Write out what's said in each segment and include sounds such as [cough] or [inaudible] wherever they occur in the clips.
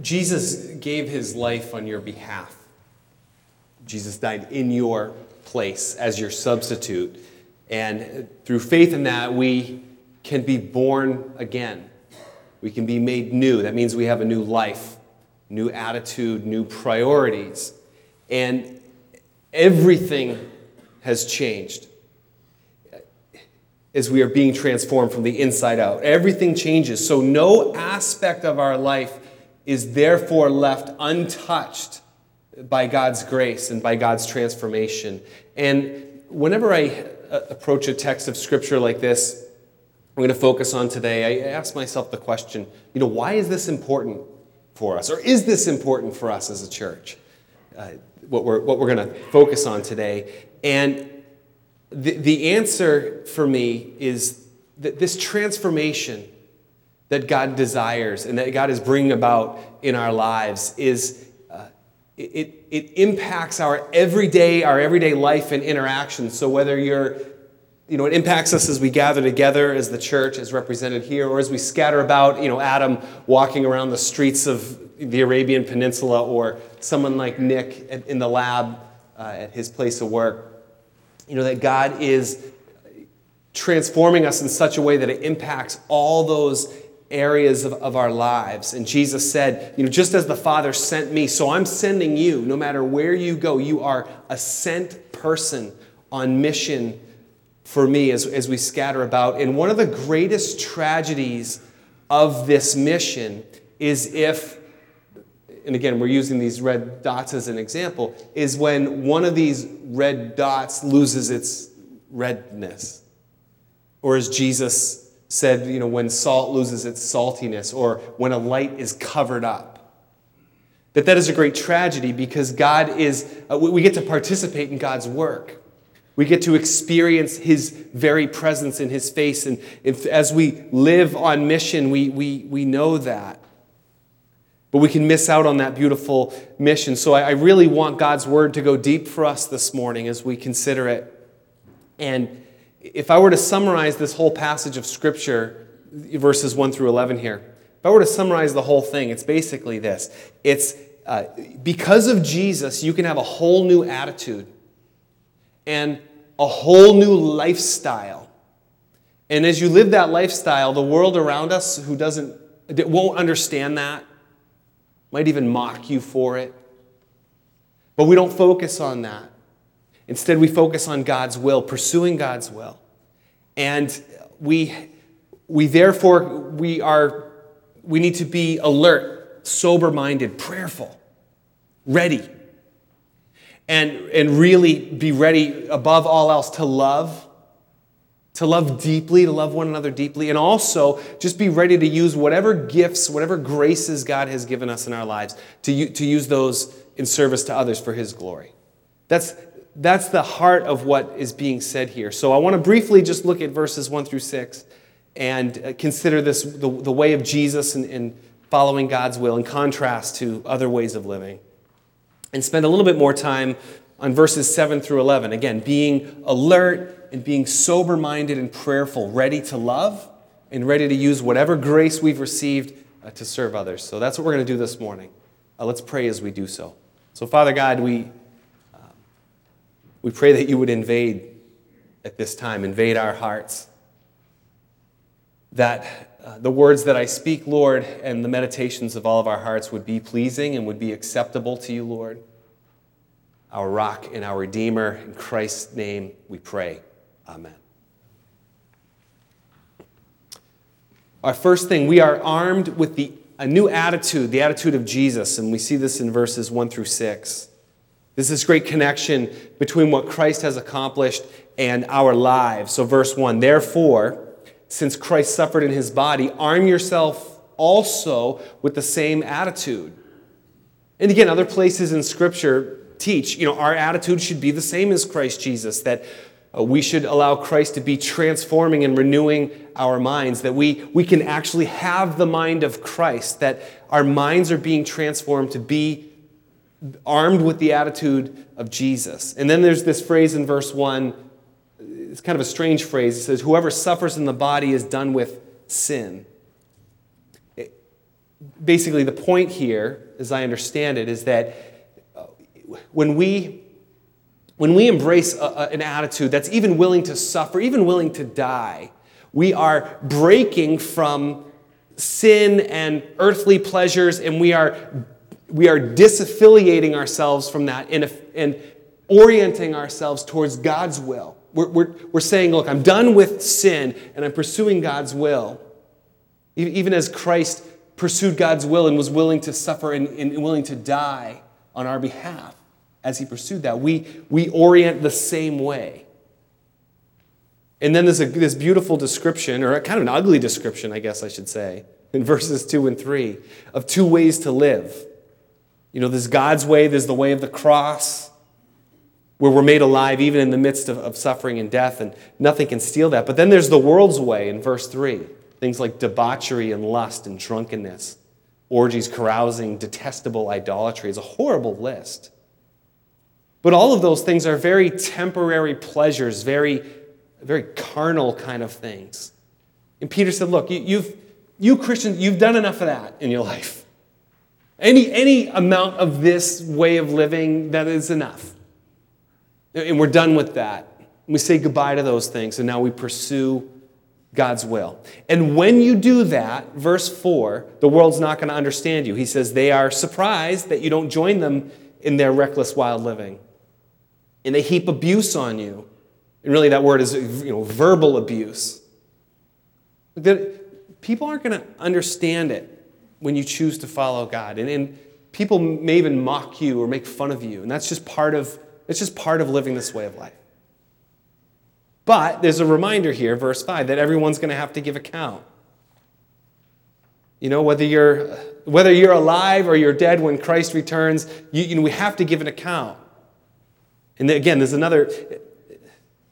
Jesus gave his life on your behalf. Jesus died in your place as your substitute. And through faith in that, we can be born again. We can be made new. That means we have a new life, new attitude, new priorities. And everything has changed as we are being transformed from the inside out. Everything changes. So, no aspect of our life is therefore left untouched by God's grace and by God's transformation. And whenever I uh, approach a text of Scripture like this, I'm going to focus on today, I ask myself the question you know, why is this important for us? Or is this important for us as a church? Uh, what we're, what we're going to focus on today. And the, the answer for me is that this transformation that God desires and that God is bringing about in our lives is uh, it, it impacts our everyday our everyday life and interactions. So whether you're you know, it impacts us as we gather together as the church, as represented here, or as we scatter about, you know, Adam walking around the streets of the Arabian Peninsula, or someone like Nick in the lab uh, at his place of work you know, that God is transforming us in such a way that it impacts all those areas of, of our lives. And Jesus said, you know, just as the Father sent me, so I'm sending you. No matter where you go, you are a sent person on mission for me as, as we scatter about. And one of the greatest tragedies of this mission is if and again, we're using these red dots as an example, is when one of these red dots loses its redness. Or as Jesus said, you know, when salt loses its saltiness, or when a light is covered up. That that is a great tragedy because God is, uh, we get to participate in God's work. We get to experience His very presence in His face. And if, as we live on mission, we, we, we know that. But we can miss out on that beautiful mission. So I, I really want God's word to go deep for us this morning as we consider it. And if I were to summarize this whole passage of Scripture, verses 1 through 11 here, if I were to summarize the whole thing, it's basically this it's uh, because of Jesus, you can have a whole new attitude and a whole new lifestyle. And as you live that lifestyle, the world around us who doesn't, won't understand that, might even mock you for it. But we don't focus on that. Instead, we focus on God's will, pursuing God's will. And we, we therefore, we are, we need to be alert, sober-minded, prayerful, ready. And, and really be ready above all else to love to love deeply, to love one another deeply, and also just be ready to use whatever gifts, whatever graces God has given us in our lives, to, to use those in service to others for His glory. That's, that's the heart of what is being said here. So I want to briefly just look at verses 1 through 6 and uh, consider this the, the way of Jesus and, and following God's will in contrast to other ways of living. And spend a little bit more time on verses 7 through 11. Again, being alert and being sober minded and prayerful, ready to love and ready to use whatever grace we've received uh, to serve others. So that's what we're going to do this morning. Uh, let's pray as we do so. So, Father God, we, we pray that you would invade at this time, invade our hearts. That uh, the words that I speak, Lord, and the meditations of all of our hearts would be pleasing and would be acceptable to you, Lord, our rock and our Redeemer. In Christ's name we pray. Amen. Our first thing, we are armed with the, a new attitude, the attitude of Jesus, and we see this in verses 1 through 6. There's this great connection between what Christ has accomplished and our lives. So, verse 1 Therefore, since Christ suffered in his body, arm yourself also with the same attitude. And again, other places in Scripture teach, you know, our attitude should be the same as Christ Jesus, that uh, we should allow Christ to be transforming and renewing our minds, that we, we can actually have the mind of Christ, that our minds are being transformed to be armed with the attitude of Jesus. And then there's this phrase in verse 1, it's kind of a strange phrase. It says, Whoever suffers in the body is done with sin. basically, the point here, as I understand it, is that uh, when we when we embrace a, a, an attitude that's even willing to suffer, even willing to die, we are breaking from sin and earthly pleasures, and we are, we are disaffiliating ourselves from that and, and orienting ourselves towards God's will. We're, we're, we're saying, look, I'm done with sin and I'm pursuing God's will. Even as Christ pursued God's will and was willing to suffer and, and willing to die on our behalf as he pursued that, we, we orient the same way. And then there's a, this beautiful description, or kind of an ugly description, I guess I should say, in verses 2 and 3, of two ways to live. You know, there's God's way, there's the way of the cross, where we're made alive even in the midst of, of suffering and death, and nothing can steal that. But then there's the world's way in verse 3 things like debauchery and lust and drunkenness, orgies, carousing, detestable idolatry. It's a horrible list. But all of those things are very temporary pleasures, very very carnal kind of things. And Peter said, Look, you, have you Christians, you've done enough of that in your life. Any, any amount of this way of living, that is enough. And we're done with that. We say goodbye to those things, and now we pursue God's will. And when you do that, verse 4, the world's not going to understand you. He says they are surprised that you don't join them in their reckless, wild living. And they heap abuse on you and really, that word is you know, verbal abuse. That people aren't going to understand it when you choose to follow God. And, and people may even mock you or make fun of you. And that's just part of, it's just part of living this way of life. But there's a reminder here, verse 5, that everyone's going to have to give account. You know, whether you're, whether you're alive or you're dead when Christ returns, you, you know, we have to give an account. And again, there's another,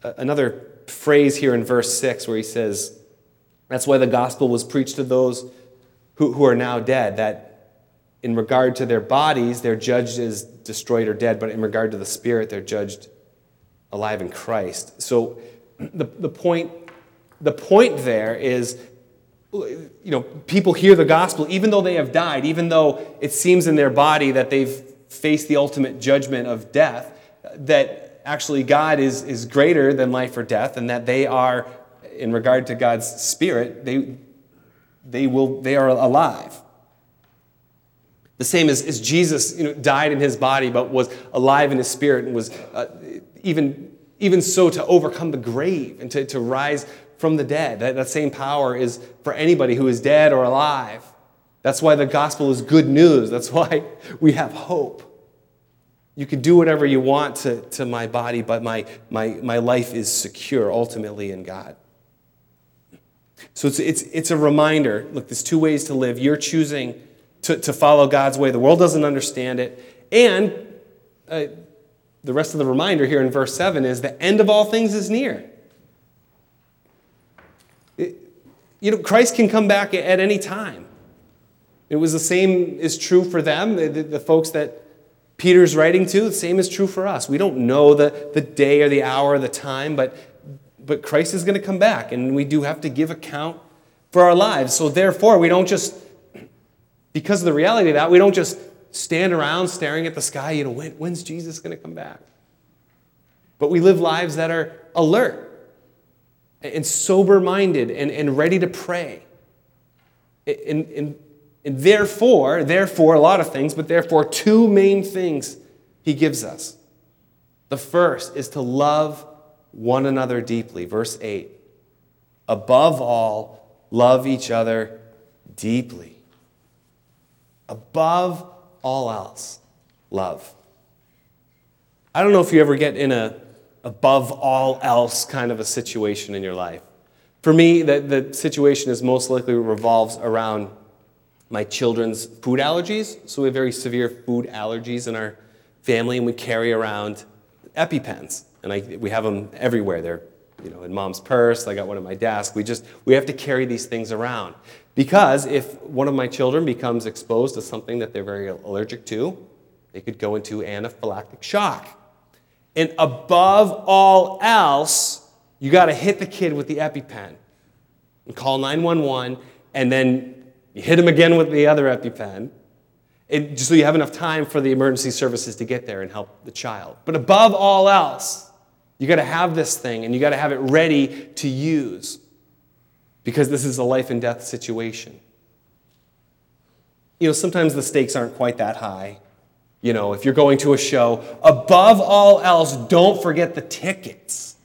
another phrase here in verse 6 where he says, That's why the gospel was preached to those who, who are now dead, that in regard to their bodies, they're judged as destroyed or dead, but in regard to the spirit, they're judged alive in Christ. So the, the, point, the point there is you know, people hear the gospel even though they have died, even though it seems in their body that they've faced the ultimate judgment of death, that actually God is, is greater than life or death, and that they are, in regard to God's spirit, they, they, will, they are alive. The same as, as Jesus you know, died in his body, but was alive in his spirit, and was uh, even, even so to overcome the grave and to, to rise from the dead. That, that same power is for anybody who is dead or alive. That's why the gospel is good news. That's [laughs] why we have hope. You can do whatever you want to, to my body, but my, my, my life is secure ultimately in God. So it's, it's, it's a reminder look, there's two ways to live. You're choosing to, to follow God's way, the world doesn't understand it. And uh, the rest of the reminder here in verse 7 is the end of all things is near. It, you know, Christ can come back at any time. It was the same is true for them, the, the, folks that Peter's writing to, the same is true for us. We don't know the, the day or the hour or the time, but, but Christ is going to come back, and we do have to give account for our lives. So, therefore, we don't just, because of the reality of that, we don't just stand around staring at the sky, you know, when, when's Jesus going to come back? But we live lives that are alert and sober minded and, and ready to pray. And, and and therefore, therefore, a lot of things, but therefore, two main things he gives us. The first is to love one another deeply. Verse 8. Above all, love each other deeply. Above all else, love. I don't know if you ever get in a above all else kind of a situation in your life. For me, the, the situation is most likely revolves around my children's food allergies. So we have very severe food allergies in our family, and we carry around EpiPens. And I, we have them everywhere. They're you know, in mom's purse. I got one at my desk. We just we have to carry these things around because if one of my children becomes exposed to something that they're very allergic to, they could go into anaphylactic shock. And above all else, you got to hit the kid with the EpiPen and call 911 and then You hit them again with the other EpiPen, just so you have enough time for the emergency services to get there and help the child. But above all else, you got to have this thing and you got to have it ready to use because this is a life and death situation. You know, sometimes the stakes aren't quite that high. You know, if you're going to a show, above all else, don't forget the tickets.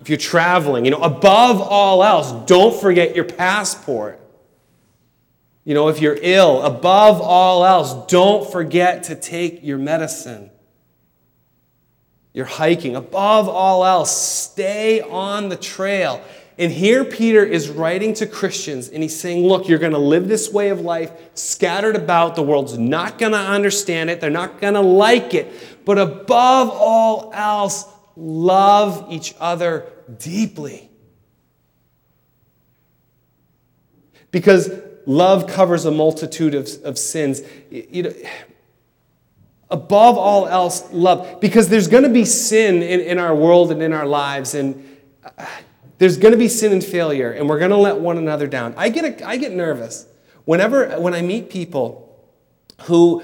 If you're traveling, you know, above all else, don't forget your passport. You know, if you're ill, above all else, don't forget to take your medicine. You're hiking, above all else, stay on the trail. And here Peter is writing to Christians and he's saying, Look, you're going to live this way of life scattered about. The world's not going to understand it, they're not going to like it. But above all else, love each other deeply. Because love covers a multitude of, of sins. You know, above all else, love. Because there's going to be sin in, in our world and in our lives, and uh, there's going to be sin and failure, and we're going to let one another down. I get, a, I get nervous whenever when I meet people who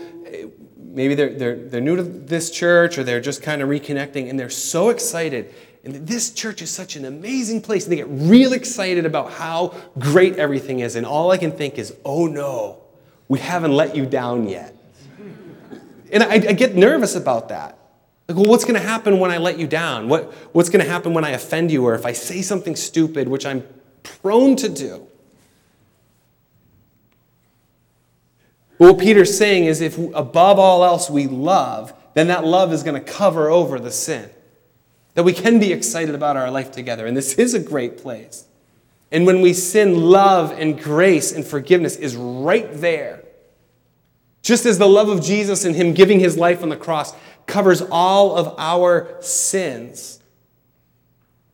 maybe they're, they're, they're new to this church or they're just kind of reconnecting, and they're so excited and this church is such an amazing place. And they get real excited about how great everything is. And all I can think is, oh no, we haven't let you down yet. And I, I get nervous about that. Like, well, what's going to happen when I let you down? What, what's going to happen when I offend you or if I say something stupid, which I'm prone to do? But what Peter's saying is if above all else we love, then that love is going to cover over the sin that we can be excited about our life together. And this is a great place. And when we sin, love and grace and forgiveness is right there. Just as the love of Jesus and Him giving His life on the cross covers all of our sins,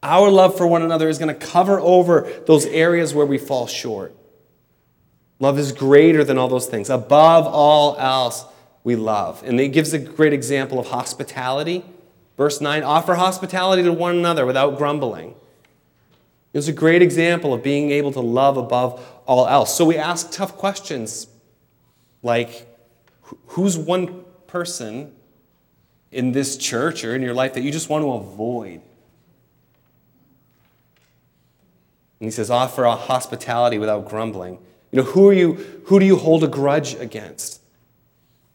our love for one another is going to cover over those areas where we fall short. Love is greater than all those things. Above all else, we love. And it gives a great example of hospitality Verse 9 offer hospitality to one another without grumbling. It's a great example of being able to love above all else. So we ask tough questions like who's one person in this church or in your life that you just want to avoid? And he says, offer a hospitality without grumbling. You know, who are you, who do you hold a grudge against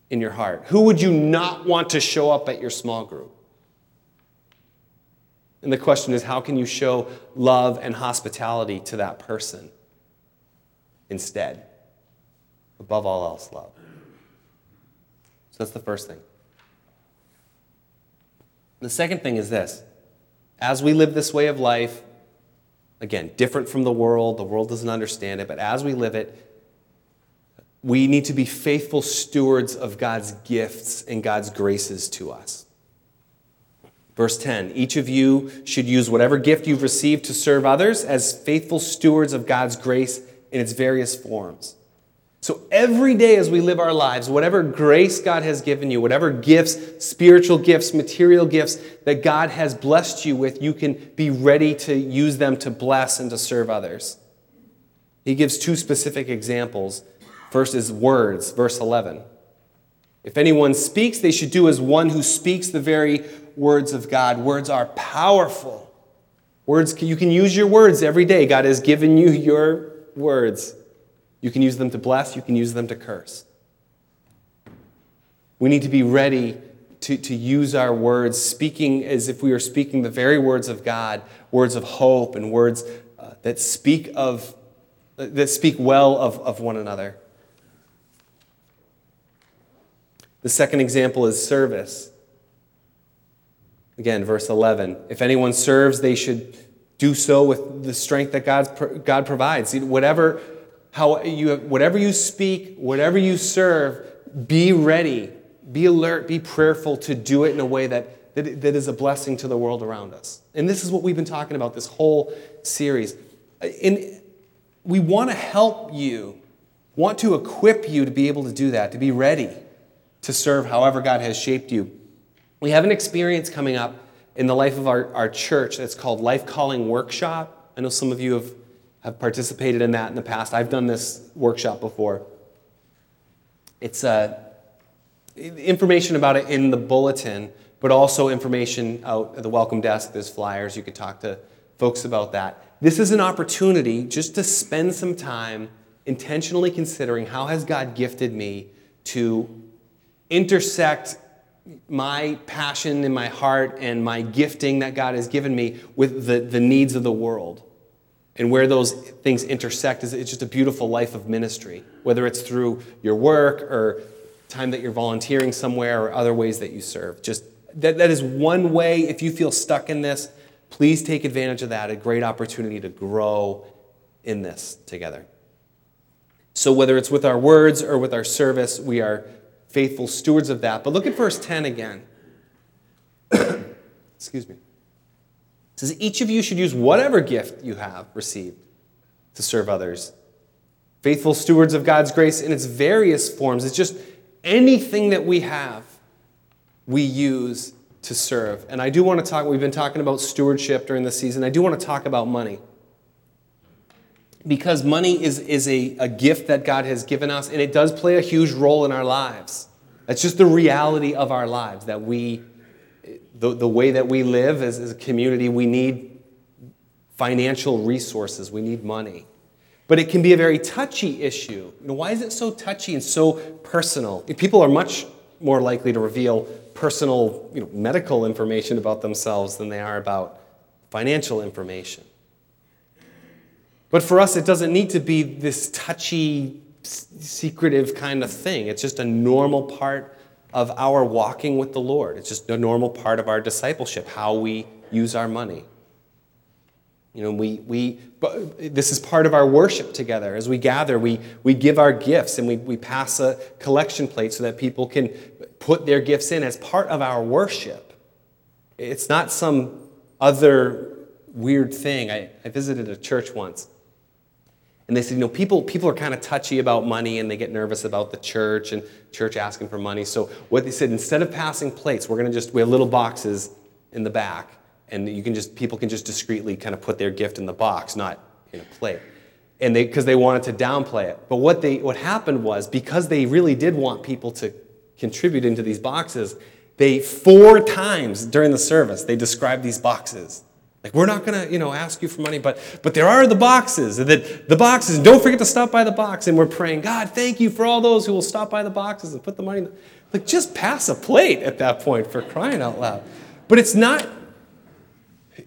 in your heart? Who would you not want to show up at your small group? And the question is how can you show love and hospitality to that person instead? Above all else, love. So that's the first thing. The second thing is this as we live this way of life, again, different from the world, the world doesn't understand it, but as we live it, we need to be faithful stewards of God's gifts and God's graces to us. Verse 10 Each of you should use whatever gift you've received to serve others as faithful stewards of God's grace in its various forms. So every day as we live our lives, whatever grace God has given you, whatever gifts, spiritual gifts, material gifts that God has blessed you with, you can be ready to use them to bless and to serve others. He gives two specific examples. First is words, verse 11. If anyone speaks, they should do as one who speaks the very words of God. Words are powerful. Words, you can use your words every day. God has given you your words. You can use them to bless, you can use them to curse. We need to be ready to, to use our words, speaking as if we are speaking the very words of God, words of hope and words uh, that speak of that speak well of, of one another. The second example is service. Again, verse 11. If anyone serves, they should do so with the strength that God's, God provides. Whatever, how you, whatever you speak, whatever you serve, be ready, be alert, be prayerful to do it in a way that, that, that is a blessing to the world around us. And this is what we've been talking about this whole series. And we want to help you, want to equip you to be able to do that, to be ready to serve however God has shaped you. We have an experience coming up in the life of our, our church that's called Life Calling Workshop. I know some of you have, have participated in that in the past. I've done this workshop before. It's uh, information about it in the bulletin, but also information out at the welcome desk. There's flyers. You could talk to folks about that. This is an opportunity just to spend some time intentionally considering how has God gifted me to intersect my passion in my heart and my gifting that God has given me with the, the needs of the world. And where those things intersect is it's just a beautiful life of ministry, whether it's through your work or time that you're volunteering somewhere or other ways that you serve. Just that, that is one way, if you feel stuck in this, please take advantage of that. A great opportunity to grow in this together. So, whether it's with our words or with our service, we are faithful stewards of that. But look at verse 10 again. [coughs] Excuse me. It says, Each of you should use whatever gift you have received to serve others. Faithful stewards of God's grace in its various forms. It's just anything that we have, we use to serve. And I do want to talk, we've been talking about stewardship during the season. I do want to talk about money. Because money is, is a, a gift that God has given us, and it does play a huge role in our lives. That's just the reality of our lives, that we, the, the way that we live as, as a community, we need financial resources, we need money. But it can be a very touchy issue. You know, why is it so touchy and so personal? People are much more likely to reveal personal you know, medical information about themselves than they are about financial information. But for us, it doesn't need to be this touchy, secretive kind of thing. It's just a normal part of our walking with the Lord. It's just a normal part of our discipleship, how we use our money. You know, we, we this is part of our worship together. As we gather, we, we give our gifts and we, we pass a collection plate so that people can put their gifts in as part of our worship. It's not some other weird thing. I, I visited a church once and they said, you know, people, people are kind of touchy about money and they get nervous about the church and church asking for money. So what they said, instead of passing plates, we're going to just, we have little boxes in the back and you can just, people can just discreetly kind of put their gift in the box, not in a plate. And they, because they wanted to downplay it. But what they, what happened was because they really did want people to contribute into these boxes, they four times during the service, they described these boxes like we're not gonna, you know, ask you for money, but but there are the boxes, and that the boxes, don't forget to stop by the box. And we're praying, God, thank you for all those who will stop by the boxes and put the money. In the, like just pass a plate at that point for crying out loud. But it's not.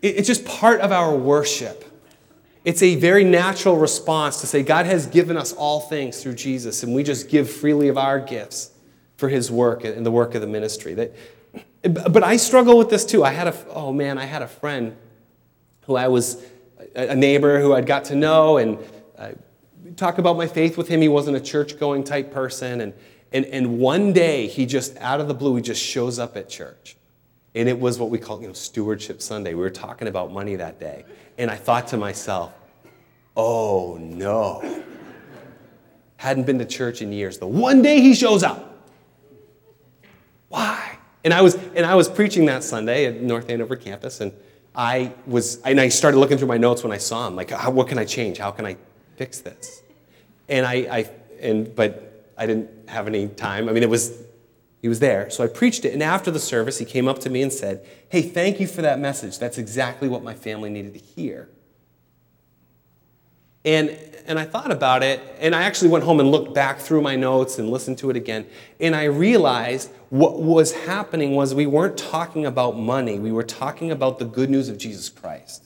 It's just part of our worship. It's a very natural response to say, God has given us all things through Jesus, and we just give freely of our gifts for his work and the work of the ministry. That, but I struggle with this too. I had a, oh man, I had a friend who I was a neighbor who I'd got to know and uh, talk about my faith with him. He wasn't a church going type person. And, and, and one day, he just, out of the blue, he just shows up at church. And it was what we call, you know, Stewardship Sunday. We were talking about money that day. And I thought to myself, oh no. Hadn't been to church in years. The one day he shows up. Why? And I was, and I was preaching that Sunday at North Andover campus, and I was, and I started looking through my notes when I saw him, like, what can I change? How can I fix this? And I, I, and, but I didn't have any time. I mean, it was, he was there. So I preached it. And after the service, he came up to me and said, Hey, thank you for that message. That's exactly what my family needed to hear. And, and I thought about it, and I actually went home and looked back through my notes and listened to it again. And I realized what was happening was we weren't talking about money, we were talking about the good news of Jesus Christ.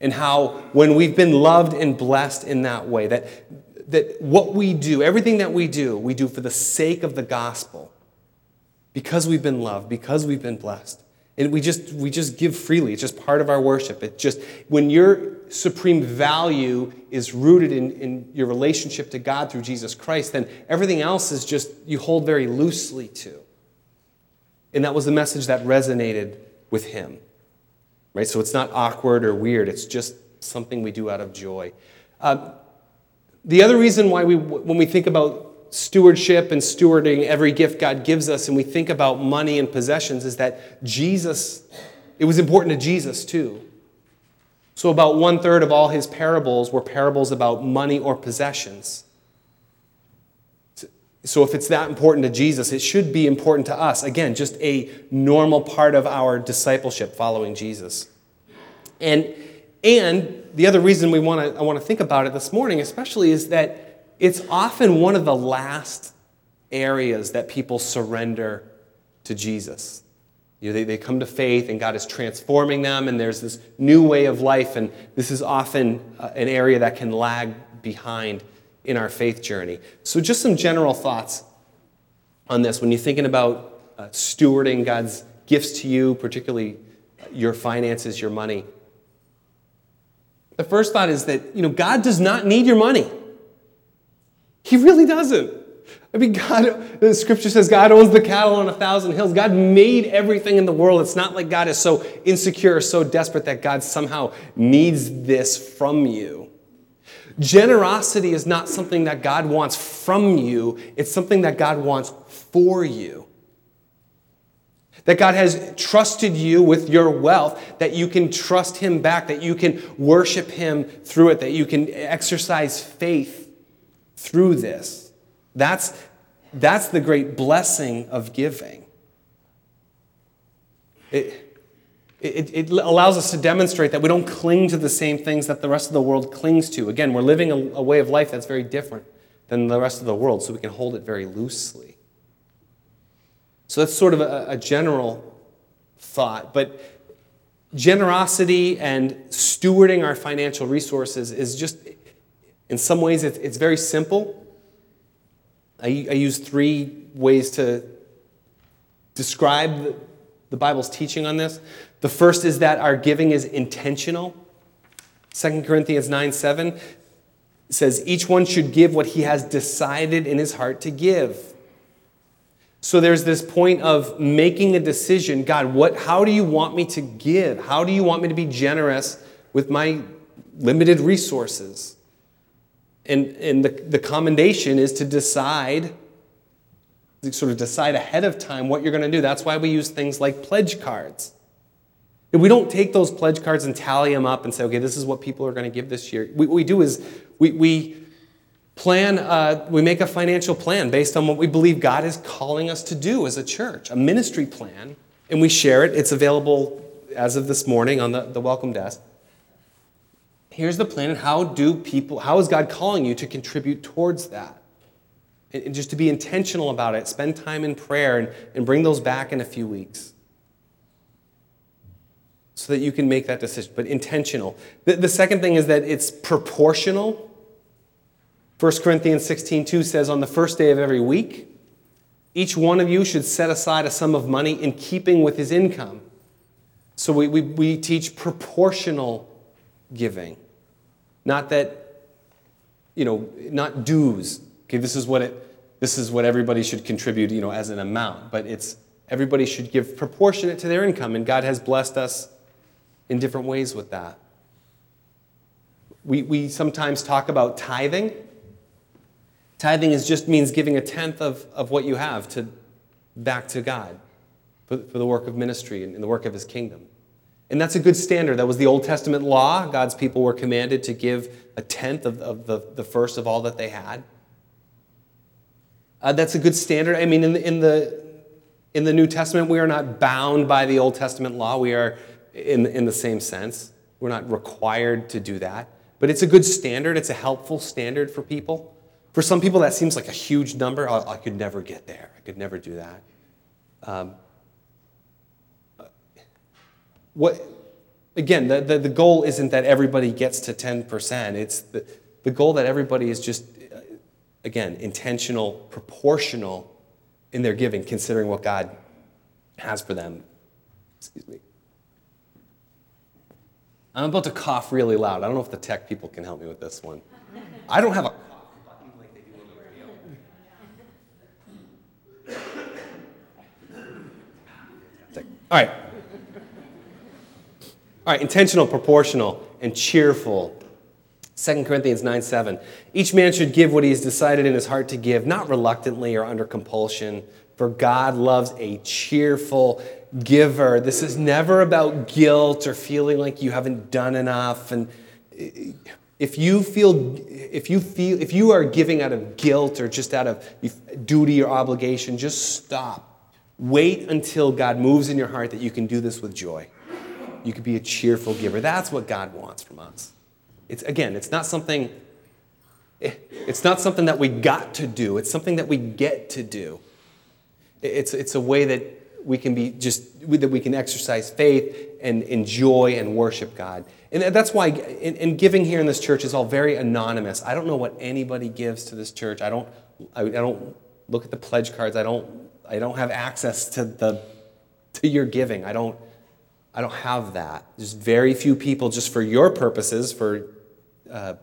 And how, when we've been loved and blessed in that way, that, that what we do, everything that we do, we do for the sake of the gospel. Because we've been loved, because we've been blessed. And we just, we just give freely. It's just part of our worship. It just, when your supreme value is rooted in, in your relationship to God through Jesus Christ, then everything else is just, you hold very loosely to. And that was the message that resonated with him. Right? So it's not awkward or weird, it's just something we do out of joy. Uh, the other reason why we, when we think about stewardship and stewarding every gift God gives us, and we think about money and possessions, is that Jesus, it was important to Jesus too. So, about one third of all his parables were parables about money or possessions. So, if it's that important to Jesus, it should be important to us. Again, just a normal part of our discipleship following Jesus. And, and the other reason we want to, I want to think about it this morning, especially, is that it's often one of the last areas that people surrender to Jesus. You know, they, they come to faith and God is transforming them, and there's this new way of life, and this is often uh, an area that can lag behind in our faith journey. So, just some general thoughts on this when you're thinking about uh, stewarding God's gifts to you, particularly your finances, your money. The first thought is that you know, God does not need your money. He really doesn't. I mean, God, the scripture says God owns the cattle on a thousand hills. God made everything in the world. It's not like God is so insecure or so desperate that God somehow needs this from you. Generosity is not something that God wants from you, it's something that God wants for you. That God has trusted you with your wealth, that you can trust Him back, that you can worship Him through it, that you can exercise faith through this. That's, that's the great blessing of giving. It, it, it, allows us to demonstrate that we don't cling to the same things that the rest of the world clings to. Again, we're living a, a way of life that's very different than the rest of the world, so we can hold it very loosely. So that's sort of a, a general thought. But generosity and stewarding our financial resources is just, in some ways, it's, it's very simple I, I use three ways to describe the, the Bible's teaching on this. The first is that our giving is intentional. 2 Corinthians 9 7 says, Each one should give what he has decided in his heart to give. So there's this point of making a decision God, what, how do you want me to give? How do you want me to be generous with my limited resources? And, and the, the commendation is to decide, sort of decide ahead of time what you're going to do. That's why we use things like pledge cards. And we don't take those pledge cards and tally them up and say, okay, this is what people are going to give this year. What we do is we, we plan, uh, we make a financial plan based on what we believe God is calling us to do as a church, a ministry plan, and we share it. It's available as of this morning on the, the welcome desk here's the plan and how do people how is god calling you to contribute towards that? And, just to be intentional about it spend time in prayer and, and bring those back in a few weeks so that you can make that decision but intentional. The, the second thing is that it's proportional. 1 corinthians 16 2 says on the first day of every week each one of you should set aside a sum of money in keeping with his income. So we, we, we teach proportional giving not that, you know, not dues. Okay, this is what it, this is what everybody should contribute, you know, as an amount. But it's everybody should give proportionate to their income, and God has blessed us in different ways with that. We, we sometimes talk about tithing. Tithing is just means giving a tenth of, of what you have to back to God for, for the work of ministry and, and the work of his kingdom. And that's a good standard. That was the Old Testament law. God's people were commanded to give a tenth of, of the, the first of all that they had. Uh, that's a good standard. I mean, in the, in, the, in the New Testament, we are not bound by the Old Testament law. We are in, in the same sense. We're not required to do that. But it's a good standard, it's a helpful standard for people. For some people, that seems like a huge number. I, I could never get there, I could never do that. Um, what, again, the, the, the, goal isn't that everybody gets to 10%. It's the, the goal that everybody is just, uh, again, intentional, proportional in their giving, considering what God has for them. Excuse me. I'm about to cough really loud. I don't know if the tech people can help me with this one. I don't have a cough button like they do on the radio. All right. All right, intentional, proportional, and cheerful 2 Corinthians 9 7. Each man should give what he has decided in his heart to give, not reluctantly or under compulsion, for God loves a cheerful giver. This is never about guilt or feeling like you haven't done enough. And if you feel, if you feel, if you are giving out of guilt or just out of duty or obligation, just stop. Wait until God moves in your heart that you can do this with joy. You could be a cheerful giver. That's what God wants from us. It's again, it's not something eh, it's not something that we got to do. It's something that we get to do. It's, it's a way that we can be just that we can exercise faith and enjoy and worship God. And that's why in, giving here in this church is all very anonymous. I don't know what anybody gives to this church. I don't I don't look at the pledge cards. I don't I don't have access to the to your giving. I don't I don't have that. There's very few people, just for your purposes, for uh,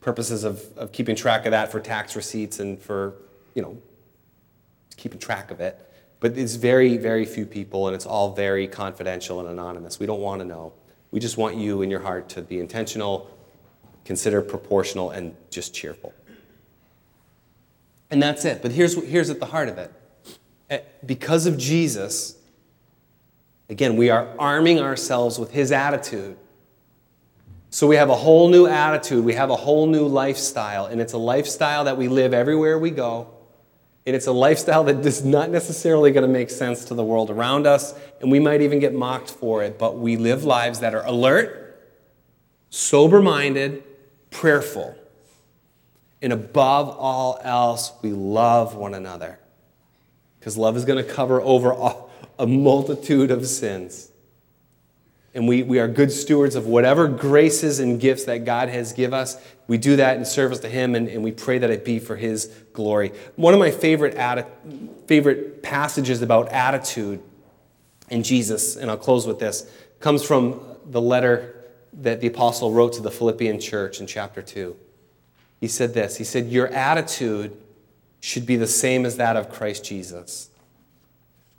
purposes of, of keeping track of that for tax receipts and for, you know, keeping track of it. But it's very, very few people, and it's all very confidential and anonymous. We don't want to know. We just want you in your heart to be intentional, consider proportional, and just cheerful. And that's it. But here's, here's at the heart of it. Eh, because of Jesus, Again, we are arming ourselves with his attitude. So we have a whole new attitude, we have a whole new lifestyle, and it's a lifestyle that we live everywhere we go. And it's a lifestyle that is not necessarily going to make sense to the world around us, and we might even get mocked for it, but we live lives that are alert, sober minded, prayerful. And above all else, we love one another. Because love is going to cover over all, a multitude of sins. And we, we are good stewards of whatever graces and gifts that God has give us. We do that in service to Him, and, and we pray that it be for His glory. One of my favorite, atti- favorite passages about attitude in Jesus, and I'll close with this, comes from the letter that the apostle wrote to the Philippian church in chapter 2. He said this He said, Your attitude should be the same as that of Christ Jesus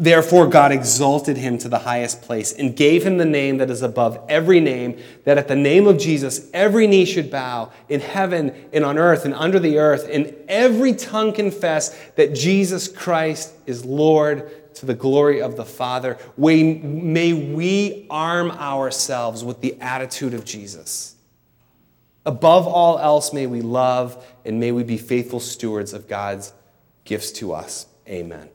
Therefore, God exalted him to the highest place and gave him the name that is above every name, that at the name of Jesus every knee should bow in heaven and on earth and under the earth, and every tongue confess that Jesus Christ is Lord to the glory of the Father. May we arm ourselves with the attitude of Jesus. Above all else, may we love and may we be faithful stewards of God's gifts to us. Amen.